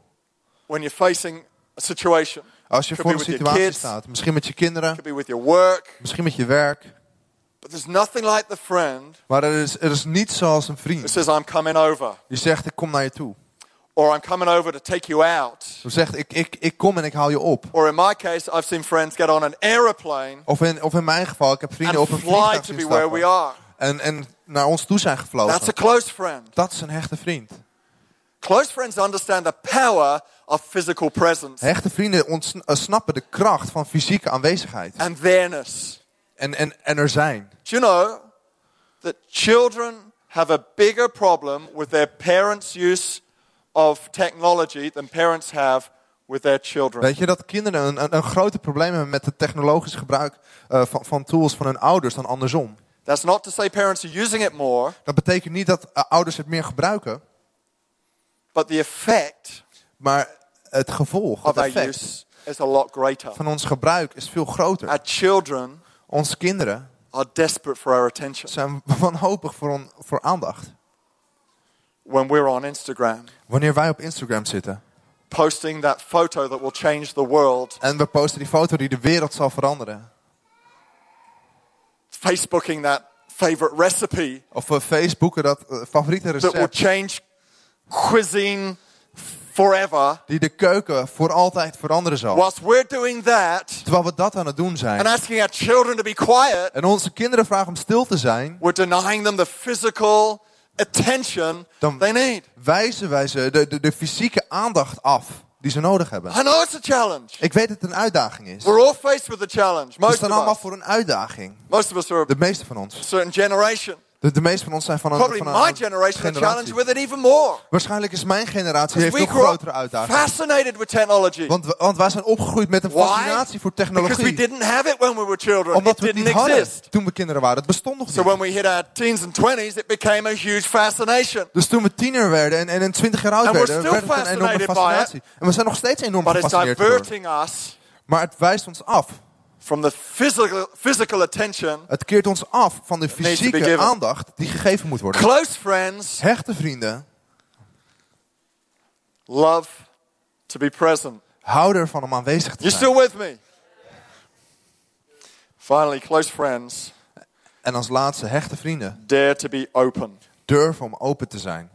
when you're facing a situation. Als je voor een situatie kids. staat, misschien met je kinderen, work. misschien met je werk. But there's nothing like the friend Maar er is, er is niet zoals een vriend says, I'm coming over. die zegt, ik kom naar je toe. Or I'm coming over to take you out. Die zegt, ik, ik, ik kom en ik haal je op. Or in my case, I've seen friends get on an aeroplane Of in, of in mijn geval, ik heb vrienden op een vliegtuig zien be where we stappen. are. En, en naar ons toe zijn That's gevlogen. a close friend. Dat is een hechte vriend. Close friends understand the power of physical presence Hechte vrienden onts- eh, snappen de kracht van fysieke aanwezigheid. and there-ness. En, en, en er zijn. Do you know that children have a bigger problem with their parents' use of technology than parents have with their children? Weet je dat kinderen een, een, een groter probleem hebben met het technologisch gebruik van, van tools van hun ouders dan andersom? That's not to say parents are using it more, Dat betekent niet dat eh, ouders het meer gebruiken, but the effect maar het gevolg, het effect is a lot greater. van ons gebruik is veel groter. Our children Onze kinderen are desperate for our attention zijn wanhopig voor, on- voor aandacht. when we're on Instagram, Wanneer wij op Instagram zitten posting that photo that will change the world, en we posten die foto die de wereld zal veranderen. Facebooking that favorite recipe Of we Facebooken dat eh, favoriete that will recept change cuisine forever. die de keuken voor altijd veranderen zal. Whilst we're doing that Terwijl we dat aan het doen and zijn. asking our children to be quiet, En onze kinderen vragen om stil te zijn. we're denying them the physical attention Dan- they need. Wijzen wij ze de, de, de fysieke aandacht af die ze nodig hebben. I know it's a challenge. Ik weet dat het een uitdaging is. We're all faced with a challenge. We Most staan of allemaal voor een uitdaging. Most of us are De a meeste van ons. certain generation. De, de meeste van ons zijn van een, Probably van een my generation are challenged generatie. with it even more. Waarschijnlijk is mijn generatie heeft nog grotere uitdagingen. fascinated with technology. Want, we- want wij zijn opgegroeid met een Why? fascinatie voor Because we technologie. didn't have it when we were children. Omdat it we het didn't niet hadden exist. toen we kinderen waren. Het bestond nog So niet. when we hit our teens and 20s, it became a huge fascination. Dus toen we tiener werden en, en een twintig jaar oud werden, werd het een enorme fascinatie. En we zijn nog steeds enorm But it's gefascineerd door. diverting us Maar het wijst ons af. From the physical, physical attention. Het keert ons af van de fysieke aandacht die gegeven moet worden. Close friends Hechte vrienden love to be present. houden ervan om aanwezig te You zijn. still with me? Finally, close friends En als laatste, hechte vrienden dare to be open. durven om open te zijn.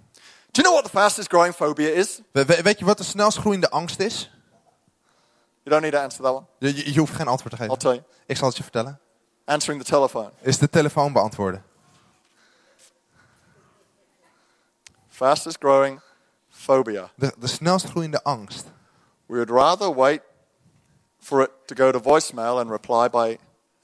Do you know what the fastest growing phobia is? We- we- weet je wat de snelst groeiende angst is? You don't need to answer that one. Je, je- hoeft geen antwoord te I'll geven. tell you. Ik zal het je vertellen. Answering the telephone. Is de telefoon beantwoorden. Fastest growing phobia. De, de snelst groeiende angst. We would rather wait for it to go to voicemail and reply by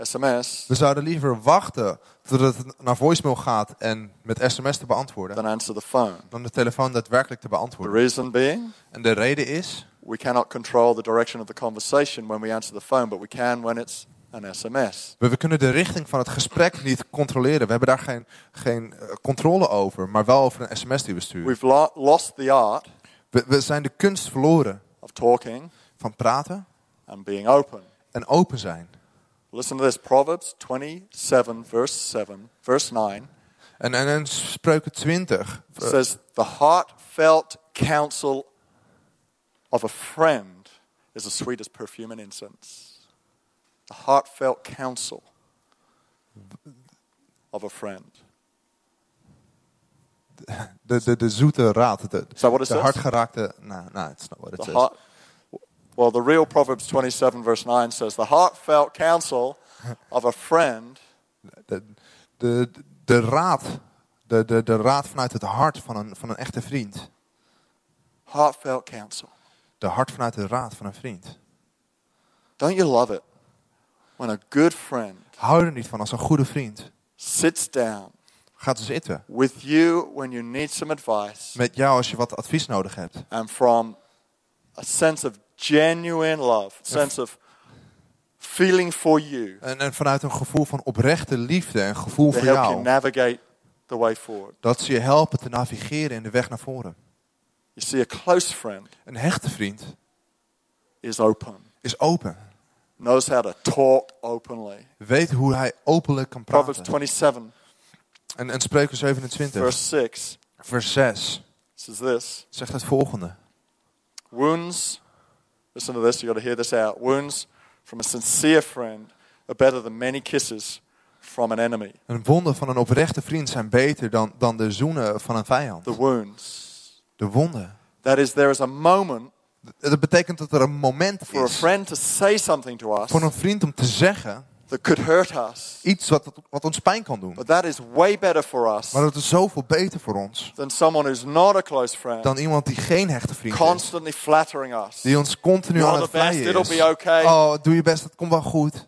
SMS We zouden liever wachten totdat het naar voicemail gaat en met sms te beantwoorden. than answer the phone. Dan de telefoon daadwerkelijk te The beantwoorden. reason being, En de reden is, we cannot control the direction of the conversation when we answer the phone, but we can when it's an SMS. we, we kunnen de richting van het gesprek niet controleren. We hebben daar geen, geen eh, controle over, maar wel over een sms die we sturen. We've lo- lost the art We, we zijn de kunst verloren of talking van praten and being open. en open zijn. Listen to this Proverbs 27, verse 7, verse 9 En, en, en Spreuken 20 It says, The heartfelt counsel of a friend is the sweetest perfume and incense. The heartfelt counsel of a friend. de, de, de zoete raad, de, Is that what it de says? hartgeraakte... Nou, nou, it's not what it The says. Well, the real Proverbs 27, verse 9 says, The heartfelt counsel of a friend De, de, de raad, de, de, de raad vanuit het hart van een, van een echte vriend. heartfelt counsel. De hart vanuit de raad van een vriend. Don't you love it when a good friend Hou er niet van als een goede vriend sits down gaat zitten with you when you need some advice met jou als je wat advies nodig hebt. and from a sense of genuine love, sense of feeling for you, En, en vanuit een gevoel van oprechte liefde en gevoel voor help you jou. navigate the way forward. Dat ze je helpen te navigeren in de weg naar voren. You see, a close friend Een hechte vriend is open, is open. knows how to talk openly. Weet hoe hij openlijk kan Proverbs praten. 27, En, en Spreuken 27, verse 6 vers 6, says this zegt het volgende. Wounds, listen to this, you got to hear this out. Wounds from a sincere friend are better than many kisses from an enemy. Een wonden van een oprechte vriend zijn beter dan, dan de zoenen van een vijand. The wounds. De wonden. That is, there is a moment Dat betekent dat er een moment for a is friend to say something to us voor een vriend om te zeggen that could hurt us. iets wat, wat ons pijn kan doen. But that is way better for us Maar dat is zoveel beter voor ons than someone who's not a close friend, dan iemand die geen hechte vriend is. constantly flattering us. Die ons continu aan het the best, vleien it'll is. be okay. Oh, doe je best, het komt wel goed.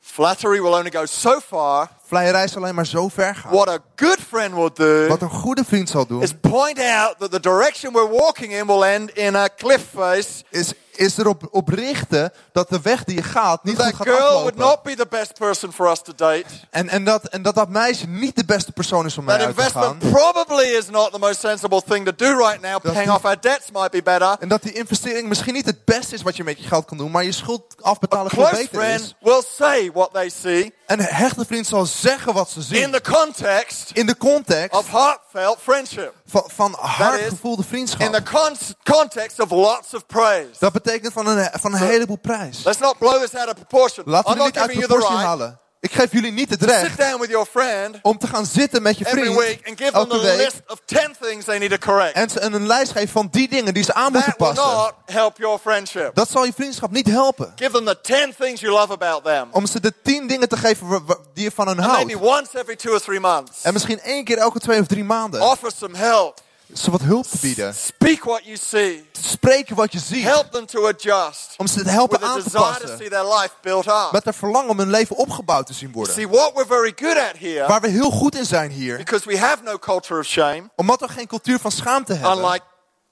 Flattery will only go so far. Vleierij is alleen maar zo ver gaan. What a good friend will do Wat een goede vriend zal doen, is point out that the direction we're walking in will end in a cliff face. is, is erop op richten dat de weg die je gaat niet goed That gaat girl would not be the best person for us to date. En, en, dat, en dat dat meisje niet de beste persoon is om mee That uit te gaan. probably is not the most sensible thing to do right now. Dat Paying die- off our debts might be better. En dat die investering misschien niet het beste is wat je met je geld kan doen, maar je schuld afbetalen veel beter friend is. will say what they see een hechte vriend zal zeggen wat ze in zien. the context In de context of heartfelt friendship. van, van hard is, gevoelde In the vriendschap. con- context of lots of praise. Dat betekent van een, van een heleboel prijs. Let's not blow this out of proportion. Laten we dit uit you the proportie right halen. Ik geef jullie niet het recht friend om te gaan zitten met je vriend week elke week list of 10 things they need to correct. en ze een lijst geven van die dingen die ze aan moeten That passen. Dat zal je vriendschap niet helpen. Give them the 10 things you love about them. Om ze de tien dingen te geven die je van hen houdt. maybe once every two or three months, En misschien één keer elke twee of drie maanden. offer some help. Ze wat hulp te bieden. Speak what you see. Spreken wat je ziet. Help them to adjust. Om ze te helpen aan te passen. see their life built up. Met een verlangen om hun leven opgebouwd te zien worden. See, what we're very good at here, Waar we heel goed in zijn hier. because we have no culture of shame, Omdat we geen cultuur van schaamte hebben. unlike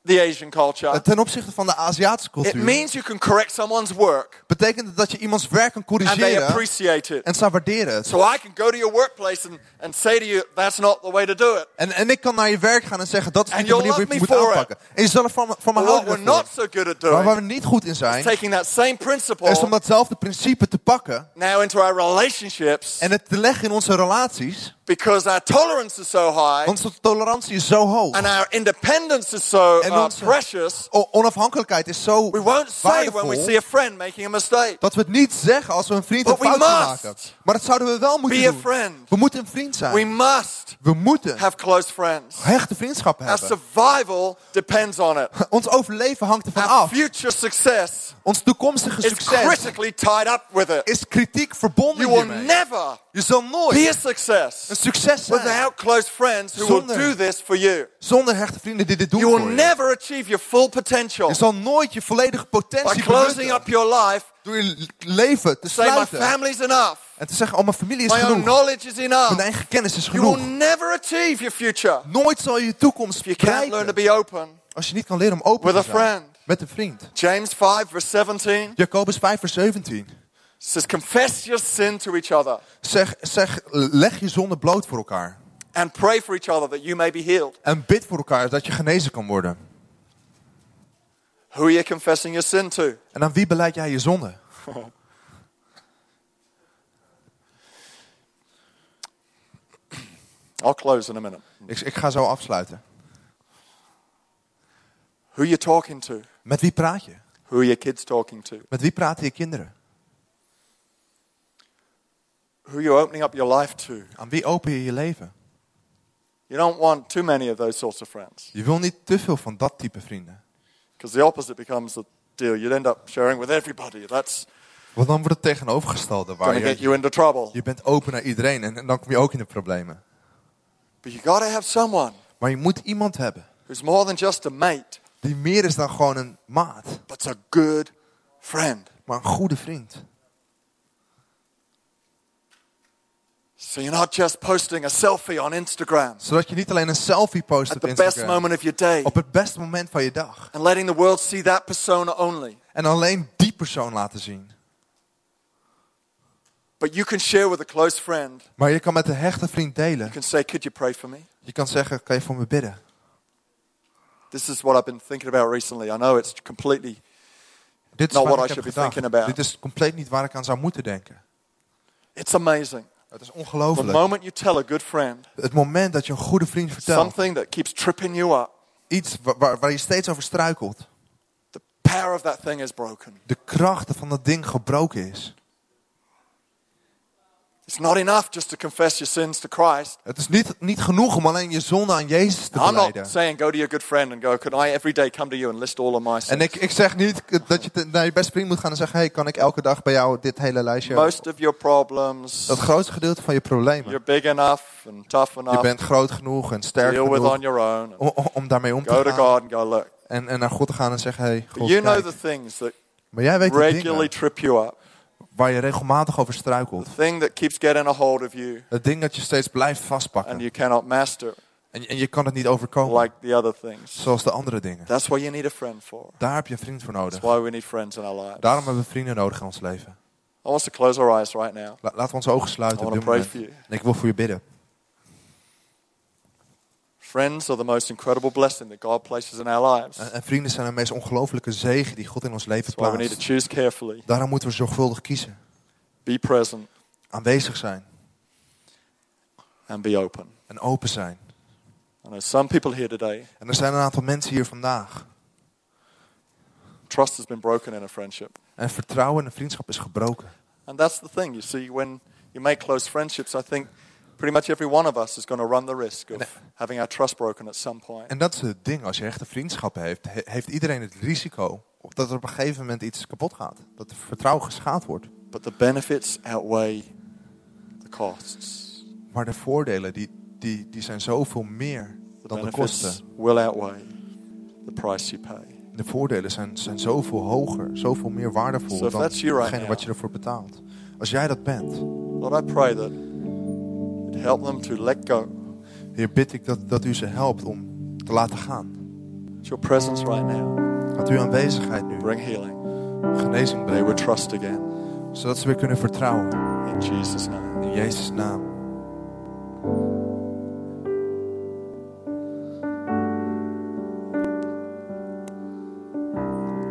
the Asian culture, Ten opzichte van de Aziatische it cultuur. means you can correct someone's work Betekent het dat je iemands werk kan and they corrigeren. appreciate it. En ze waarderen het. So I can go to your workplace and, and say to you, that's not the way to do it. En, en ik kan naar je werk gaan en zeggen dat is niet de manier waarop je moet for it. aanpakken. En je zal er van, van me But what houden we're not so good at Maar waar we doing niet goed in is zijn, taking that same is om principle datzelfde principe te pakken now into our relationships en het te leggen in onze relaties. Because our tolerance is so high onze tolerantie is zo hoog. and our independence is so En uh, onze- precious. Onafhankelijkheid is zo We won't say when we see a friend making a mistake. dat we het niet zeggen als we een vriend een But we fout maken. Maar dat zouden we wel moeten Be a doen. friend. We moeten een vriend We zijn. must We moeten have close friends. hechte vriendschappen Our hebben. survival depends on it. Ons overleven hangt ervan Our af. future success Ons toekomstige is succes critically tied up with it. is kritiek verbonden You will hiermee. never Je zal be nooit a success een succes zijn without close friends who will Zonder- do this for you. zonder hechte vrienden die dit doen You will voor je. never achieve your full potential Je zal nooit je volledige by potentie closing benutten up your life. door je leven te Say, my sluiten. family's enough. En te zeggen, oh mijn familie is My own genoeg. knowledge is enough. Mijn eigen kennis is You will genoeg. never achieve your future Nooit zal je je toekomst if you can't learn to bereiken be open. als je niet kan leren om open With te a zijn. friend. Met een vriend. James 5, verse 17 Jacobus 5 vers 17. Says, Confess your sin to each other Zeg, zeg, leg je zonde bloot voor elkaar. and pray for each other that you may be healed. En bid voor elkaar dat je genezen kan worden. Who are you confessing your sin to? En aan wie beleid jij je zonde? I'll close in a minute. Ik, ik ga zo afsluiten. Who are you talking to? Met wie praat je? Who are your kids talking to? Met wie praten je kinderen? Who are you opening up your life to? Aan wie open je je leven? You don't want too many of those sorts of friends Je wil niet te veel van dat type vrienden. because the opposite becomes the deal. You'd end up sharing with everybody. That's Want dan wordt het tegenovergestelde waar to get je, you into trouble. je bent open naar iedereen en, en dan kom je ook in de problemen. But you got to have someone Maar je moet iemand hebben who's more than just a mate, die meer is dan gewoon een maat, but's a good friend. maar een goede vriend. So you're not just posting a selfie on Instagram Zodat je niet alleen een selfie post at op the best Instagram, moment of your day op het beste moment van je dag. and letting the world see that persona only. En alleen die persoon laten zien. But you can share with a close friend. Maar je kan met een hechte vriend delen. You can say, Could you pray for me? Je kan zeggen, kan je voor me bidden? This is what I've been thinking about recently. I know it's completely, Dit is Not what I should be thinking about. Dit is compleet niet waar ik aan zou moeten denken. it's amazing. Het is The ongelooflijk. moment you tell a good friend Het moment dat je een goede vriend vertelt, something that keeps tripping you up, iets waar, waar, waar je steeds over struikelt, the power of that thing is broken. de kracht van dat ding gebroken is. It's not enough just to confess your sins to Christ. Het is niet, niet genoeg om alleen je zonde aan Jezus te I'm not beleiden. saying go to your good friend and go, Can I every day come to you and list all of my En sins? ik, ik zeg niet dat je te- naar je beste vriend moet gaan en zeggen, hey, kan ik elke dag bij jou dit hele lijstje... Most of your problems, Het grootste gedeelte van je problemen. you're big enough and tough Je enough bent groot genoeg en to sterk deal with genoeg on your own. om, om- daarmee om te Go to gaan. God and go, Look. En, en naar God te gaan en zeggen, hey, God, you know kijk. the things that Maar jij weet de regularly dingen trip you up, waar je regelmatig over struikelt. the thing that keeps getting a hold of you Het ding dat je steeds blijft and vastpakken. you cannot master, En, en je kan het niet overkomen. like the other things. Zoals de andere dingen. That's why you need a friend for. Daar heb je een vriend voor nodig. That's why we need friends in our lives. Daarom hebben we vrienden nodig in ons leven. I want us to close our eyes right now. La- laten we onze ogen I sluiten op want dit to pray moment. for you. En ik wil voor je bidden. Friends are the most incredible blessing that God places in our lives. En, en vrienden zijn de meest ongelofelijke zegen die God in ons leven why we need to plaatst. choose carefully. Daarom moeten we zorgvuldig kiezen. Be present Aanwezig zijn. and be open. En open zijn. I know some people here today, En er zijn een aantal mensen hier vandaag. trust has been broken in a friendship. En vertrouwen in een vriendschap is gebroken. And that's the thing. You see, when you make close friendships, I think pretty much every one of us is going to run the risk of having our trust broken at some point. En dat is het ding. Als je echte vriendschappen heeft, he- heeft iedereen het risico dat er op een gegeven moment iets kapot gaat. Dat er vertrouwen geschaad wordt. But the benefits outweigh the costs. Maar de voordelen, die, die, die zijn zoveel meer The dan de kosten. will outweigh the price you pay. De voordelen zijn, zijn zoveel hoger, zoveel meer waardevol So dan you right wat je ervoor betaalt. Als jij dat bent, Lord, I pray that help them to let go. Heer, bid ik dat, dat u ze helpt om te laten gaan. It's your presence right now. Dat uw aanwezigheid nu Bring healing. genezing They brengt. would trust again. Zodat ze weer kunnen vertrouwen. In Jesus' name. In Jezus' naam.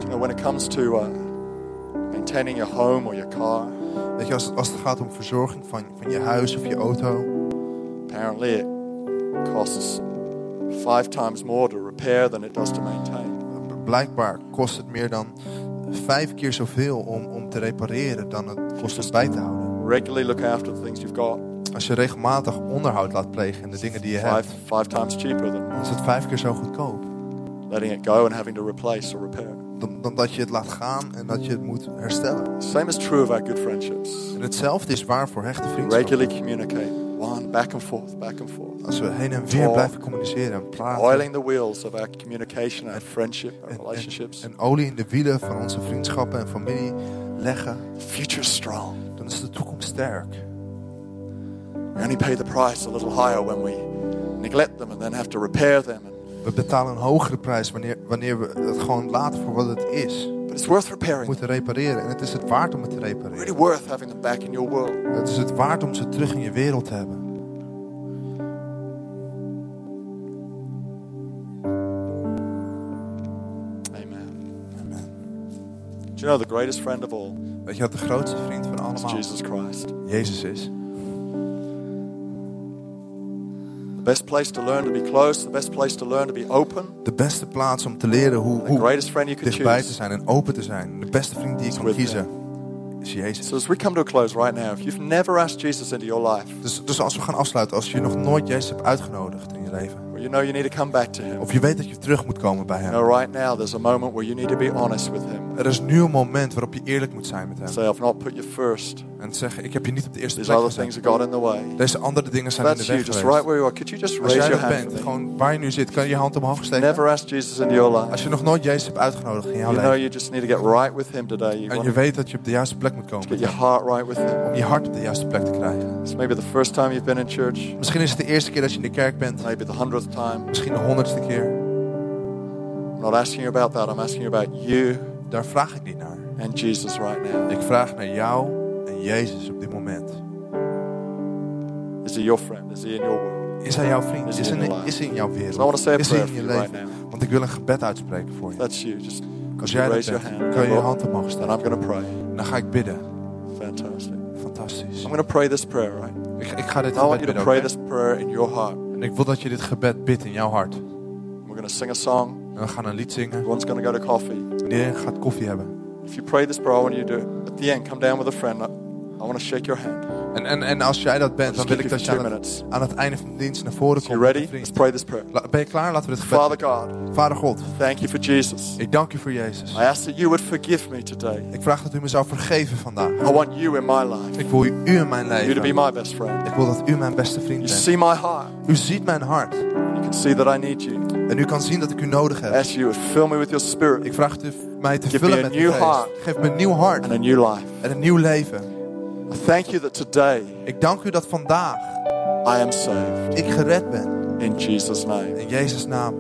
You know, when it comes to uh, maintaining your home or your car, Weet je, als, als het gaat om verzorging van, van je huis of je auto. Apparently it costs five times more to repair than it does to maintain. Blijkbaar kost het meer dan vijf keer zoveel om, om te repareren dan het kost om bij te houden. Regularly look after the things you've got. Als je regelmatig onderhoud laat plegen in de dingen die je Five, hebt, five times cheaper than dan is het vijf keer zo goedkoop. letting it go and having to replace or repair. Dan, dan dat je het laat gaan en dat je het moet herstellen. Same is true of our good friendships. En hetzelfde is waar voor hechte vriendschappen. Regularly communicate, one back and forth, back and forth. Als we heen en weer blijven communiceren en praten. Oiling the wheels of our communication, our friendship, our en, en, relationships. en olie in de wielen van onze vriendschappen en familie leggen, Future strong. dan is de toekomst sterk. We only pay the price a little higher when we neglect them and then have to repair them. We betalen een hogere prijs wanneer, wanneer we het gewoon laten voor wat het is. But it's worth repairing. moeten repareren en het is het waard om het te repareren. Really worth having them back in your world. Het is het waard om ze terug in je wereld te hebben. You know the greatest friend of all Weet je wat de grootste vriend van is allemaal Jesus Christ? Jezus is? Best place to learn to be close, the best place to learn to be open, De beste plaats om te leren hoe, hoe greatest friend you dichtbij te choose. zijn en open te zijn. De beste vriend die je kan kiezen is Jezus. So as we come to a close right now, if you've never asked Jesus into your life, Dus, dus als we gaan afsluiten, als je nog nooit Jezus hebt uitgenodigd in je leven. or you know you need to come back to Him, Of je weet dat je terug moet komen bij you hem. know right now there's a moment where you need to be honest with Him. Er is nu een moment waarop je eerlijk moet zijn met hem. Say, I've not put you first. En zeggen, ik heb je niet op de eerste These plek other things gezet. have got in the way. Deze andere dingen zijn in de That's you, weg just geweest. right where you are. Could you just Als raise jij your hand bent, for me? gewoon waar je nu zit, kan je je hand omhoog steken. Never asked Jesus into your life. Als je nog nooit Jezus hebt uitgenodigd in jouw You know leven. you just need to get right with Him today. You En want je to weet dat je op de juiste plek moet komen. get your heart right with Him. Om je hart op de juiste plek te krijgen. It's maybe the first time you've been in church, Misschien is het de eerste keer dat je in de kerk bent. maybe the hundredth time. Misschien de honderdste keer. I'm not asking you about that. I'm asking you about you Daar vraag ik niet naar. and Jesus right now. Ik vraag naar jou Jezus op dit moment. Is He your friend? Is He in your world? Is hij jouw vriend? Is Is hij in life? is hij in jouw So I want to wereld? say a Is hij in je right leven? now. Want ik wil een gebed uitspreken voor je. That's you. Just Als jij dat bent, hand? kan je je hand omhoog And steken. I'm going to pray. Dan ga ik bidden. Fantastic. Fantastisch. I'm going to pray this prayer, right? Ik, ik ga dit I want gebed you to pray this prayer in your heart. En ik wil dat je dit gebed bidt in jouw hart. We're going to sing a song. En we gaan een lied zingen. Everyone's going to go to coffee. Iedereen gaat koffie hebben. If you pray this prayer, I want you to, at the end, come down with a friend. Want to shake your hand. En, en, en als jij dat bent, dan wil ik dat je two aan het, aan het einde van de dienst naar voren komt. you ready? Let's pray this prayer. La- Ben je klaar? Laten we dit gebed Father. God, Vader God, thank you for Jesus. ik dank u voor Jezus. I ask that you would forgive me today. Ik vraag dat u me zou vergeven vandaag. I want you in my life. Ik wil u in mijn You to be leven. my best friend. Ik wil dat u mijn beste vriend You bent. see my heart. U ziet mijn hart. You can see that I need you. En u kan zien dat ik u nodig I heb. ask you fill me with your spirit Ik vraag u mij te Give me vullen met uw geest. heart. Geef me een nieuw hart and a new life. en een nieuw leven. Thank you that today Ik dank u dat vandaag I am saved. ik gered ben. In Jesus' name. In Jezus' naam.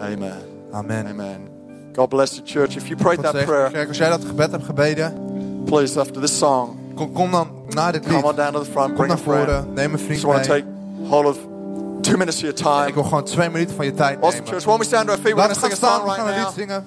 Amen. Amen. Amen. God bless the church. If you prayed God that prayer, kerk. Als jij dat gebed hebt gebeden, please, after this song, kom, kom dan naar dit lied. come on down to the front, Kom bring naar voren, neem een vriend mee. take hold of two minutes of your Ik time. wil gewoon twee minuten van je tijd Awesome nemen. church. When we stand to our feet, we're going to sing a song right now.